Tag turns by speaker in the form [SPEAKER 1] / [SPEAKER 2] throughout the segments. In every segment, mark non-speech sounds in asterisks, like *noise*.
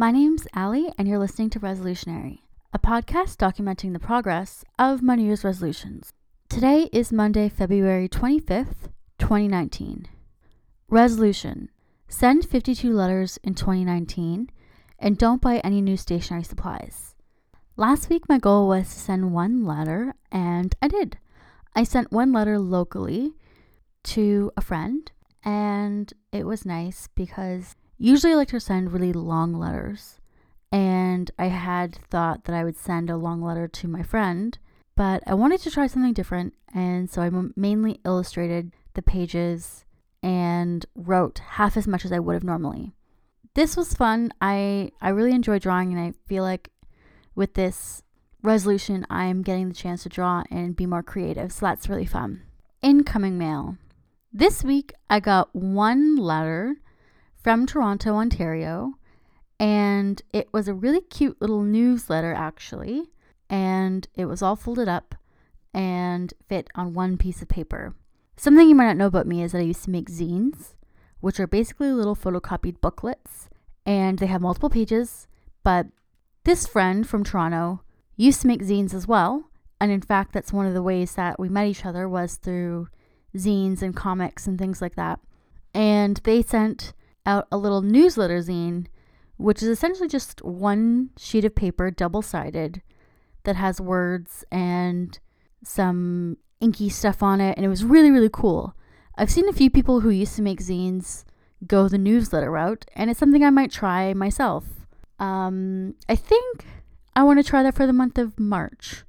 [SPEAKER 1] My name's Allie, and you're listening to Resolutionary, a podcast documenting the progress of my New Year's resolutions. Today is Monday, February 25th, 2019. Resolution Send 52 letters in 2019 and don't buy any new stationery supplies. Last week, my goal was to send one letter, and I did. I sent one letter locally to a friend, and it was nice because usually I like to send really long letters. And I had thought that I would send a long letter to my friend, but I wanted to try something different, and so I mainly illustrated the pages and wrote half as much as I would have normally. This was fun. I I really enjoy drawing and I feel like with this resolution I'm getting the chance to draw and be more creative. So that's really fun. Incoming mail. This week I got one letter from Toronto, Ontario, and it was a really cute little newsletter actually, and it was all folded up and fit on one piece of paper. Something you might not know about me is that I used to make zines, which are basically little photocopied booklets, and they have multiple pages. But this friend from Toronto used to make zines as well, and in fact, that's one of the ways that we met each other was through zines and comics and things like that. And they sent out a little newsletter zine, which is essentially just one sheet of paper, double sided, that has words and some inky stuff on it, and it was really, really cool. I've seen a few people who used to make zines go the newsletter route, and it's something I might try myself. Um, I think I want to try that for the month of March.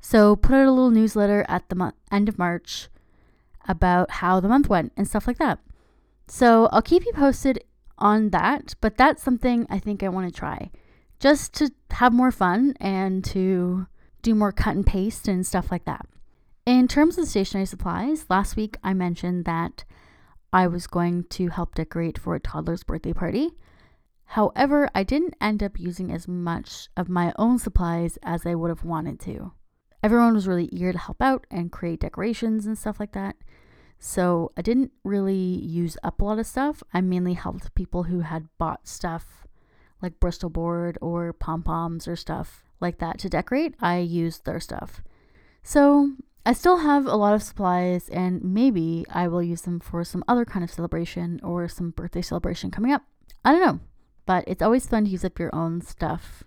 [SPEAKER 1] So put out a little newsletter at the mo- end of March about how the month went and stuff like that. So I'll keep you posted on that, but that's something I think I want to try just to have more fun and to do more cut and paste and stuff like that. In terms of stationery supplies, last week I mentioned that I was going to help decorate for a toddler's birthday party. However, I didn't end up using as much of my own supplies as I would have wanted to. Everyone was really eager to help out and create decorations and stuff like that. So I didn't really use up a lot of stuff. I mainly helped people who had bought stuff like Bristol board or pom poms or stuff like that to decorate. I used their stuff. So I still have a lot of supplies, and maybe I will use them for some other kind of celebration or some birthday celebration coming up. I don't know, but it's always fun to use up your own stuff,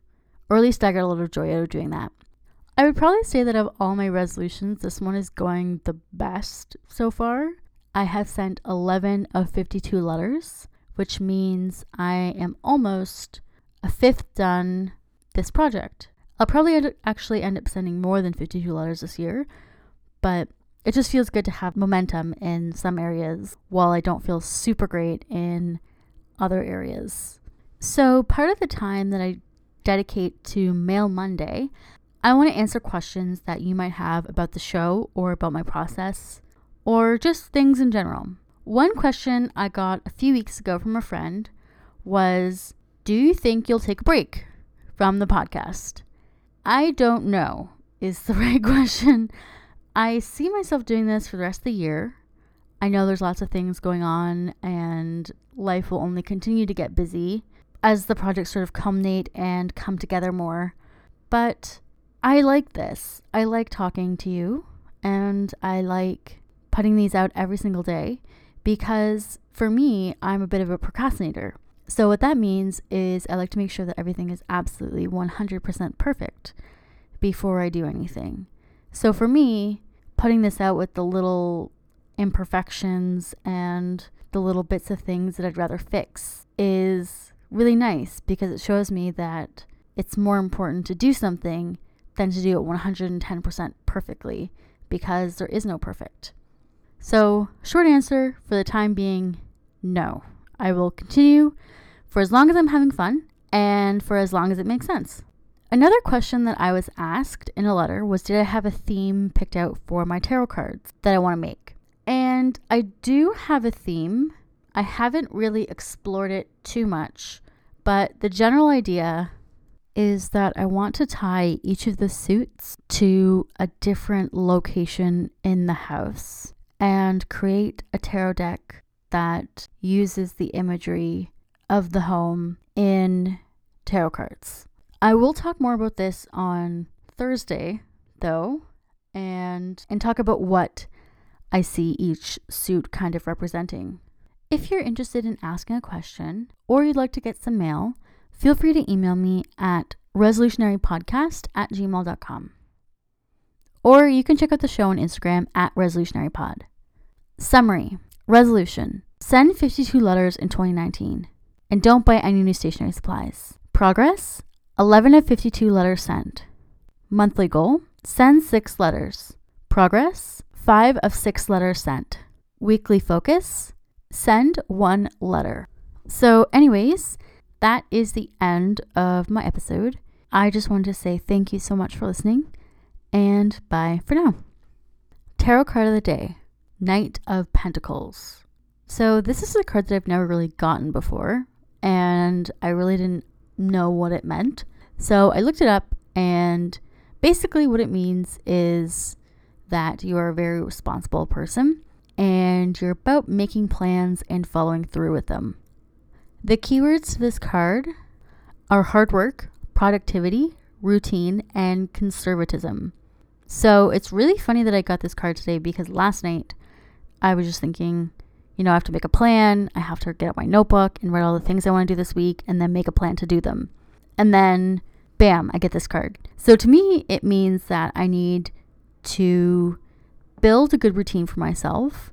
[SPEAKER 1] or at least I get a of joy out of doing that. I would probably say that of all my resolutions, this one is going the best so far. I have sent 11 of 52 letters, which means I am almost a fifth done this project. I'll probably actually end up sending more than 52 letters this year but it just feels good to have momentum in some areas while I don't feel super great in other areas. So, part of the time that I dedicate to Mail Monday, I want to answer questions that you might have about the show or about my process or just things in general. One question I got a few weeks ago from a friend was Do you think you'll take a break from the podcast? I don't know, is the *laughs* right question. I see myself doing this for the rest of the year. I know there's lots of things going on, and life will only continue to get busy as the projects sort of culminate and come together more. But I like this. I like talking to you, and I like putting these out every single day because for me, I'm a bit of a procrastinator. So, what that means is I like to make sure that everything is absolutely 100% perfect before I do anything. So, for me, putting this out with the little imperfections and the little bits of things that I'd rather fix is really nice because it shows me that it's more important to do something than to do it 110% perfectly because there is no perfect. So, short answer for the time being no. I will continue for as long as I'm having fun and for as long as it makes sense. Another question that I was asked in a letter was Did I have a theme picked out for my tarot cards that I want to make? And I do have a theme. I haven't really explored it too much, but the general idea is that I want to tie each of the suits to a different location in the house and create a tarot deck that uses the imagery of the home in tarot cards. I will talk more about this on Thursday, though, and and talk about what I see each suit kind of representing. If you're interested in asking a question or you'd like to get some mail, feel free to email me at resolutionarypodcast at gmail.com. Or you can check out the show on Instagram at resolutionarypod. Summary Resolution Send 52 letters in 2019 and don't buy any new stationery supplies. Progress 11 of 52 letters sent. Monthly goal Send 6 letters. Progress 5 of 6 letters sent. Weekly focus Send 1 letter. So, anyways, that is the end of my episode. I just wanted to say thank you so much for listening and bye for now. Tarot card of the day Knight of Pentacles. So, this is a card that I've never really gotten before, and I really didn't know what it meant. So, I looked it up, and basically, what it means is that you are a very responsible person and you're about making plans and following through with them. The keywords to this card are hard work, productivity, routine, and conservatism. So it's really funny that I got this card today because last night I was just thinking, you know, I have to make a plan. I have to get out my notebook and write all the things I want to do this week and then make a plan to do them. And then, bam, I get this card. So to me, it means that I need to build a good routine for myself.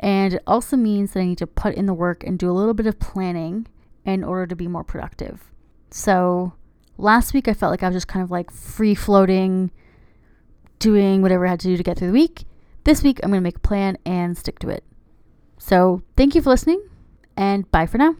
[SPEAKER 1] And it also means that I need to put in the work and do a little bit of planning in order to be more productive. So last week, I felt like I was just kind of like free floating, doing whatever I had to do to get through the week. This week, I'm going to make a plan and stick to it. So, thank you for listening, and bye for now.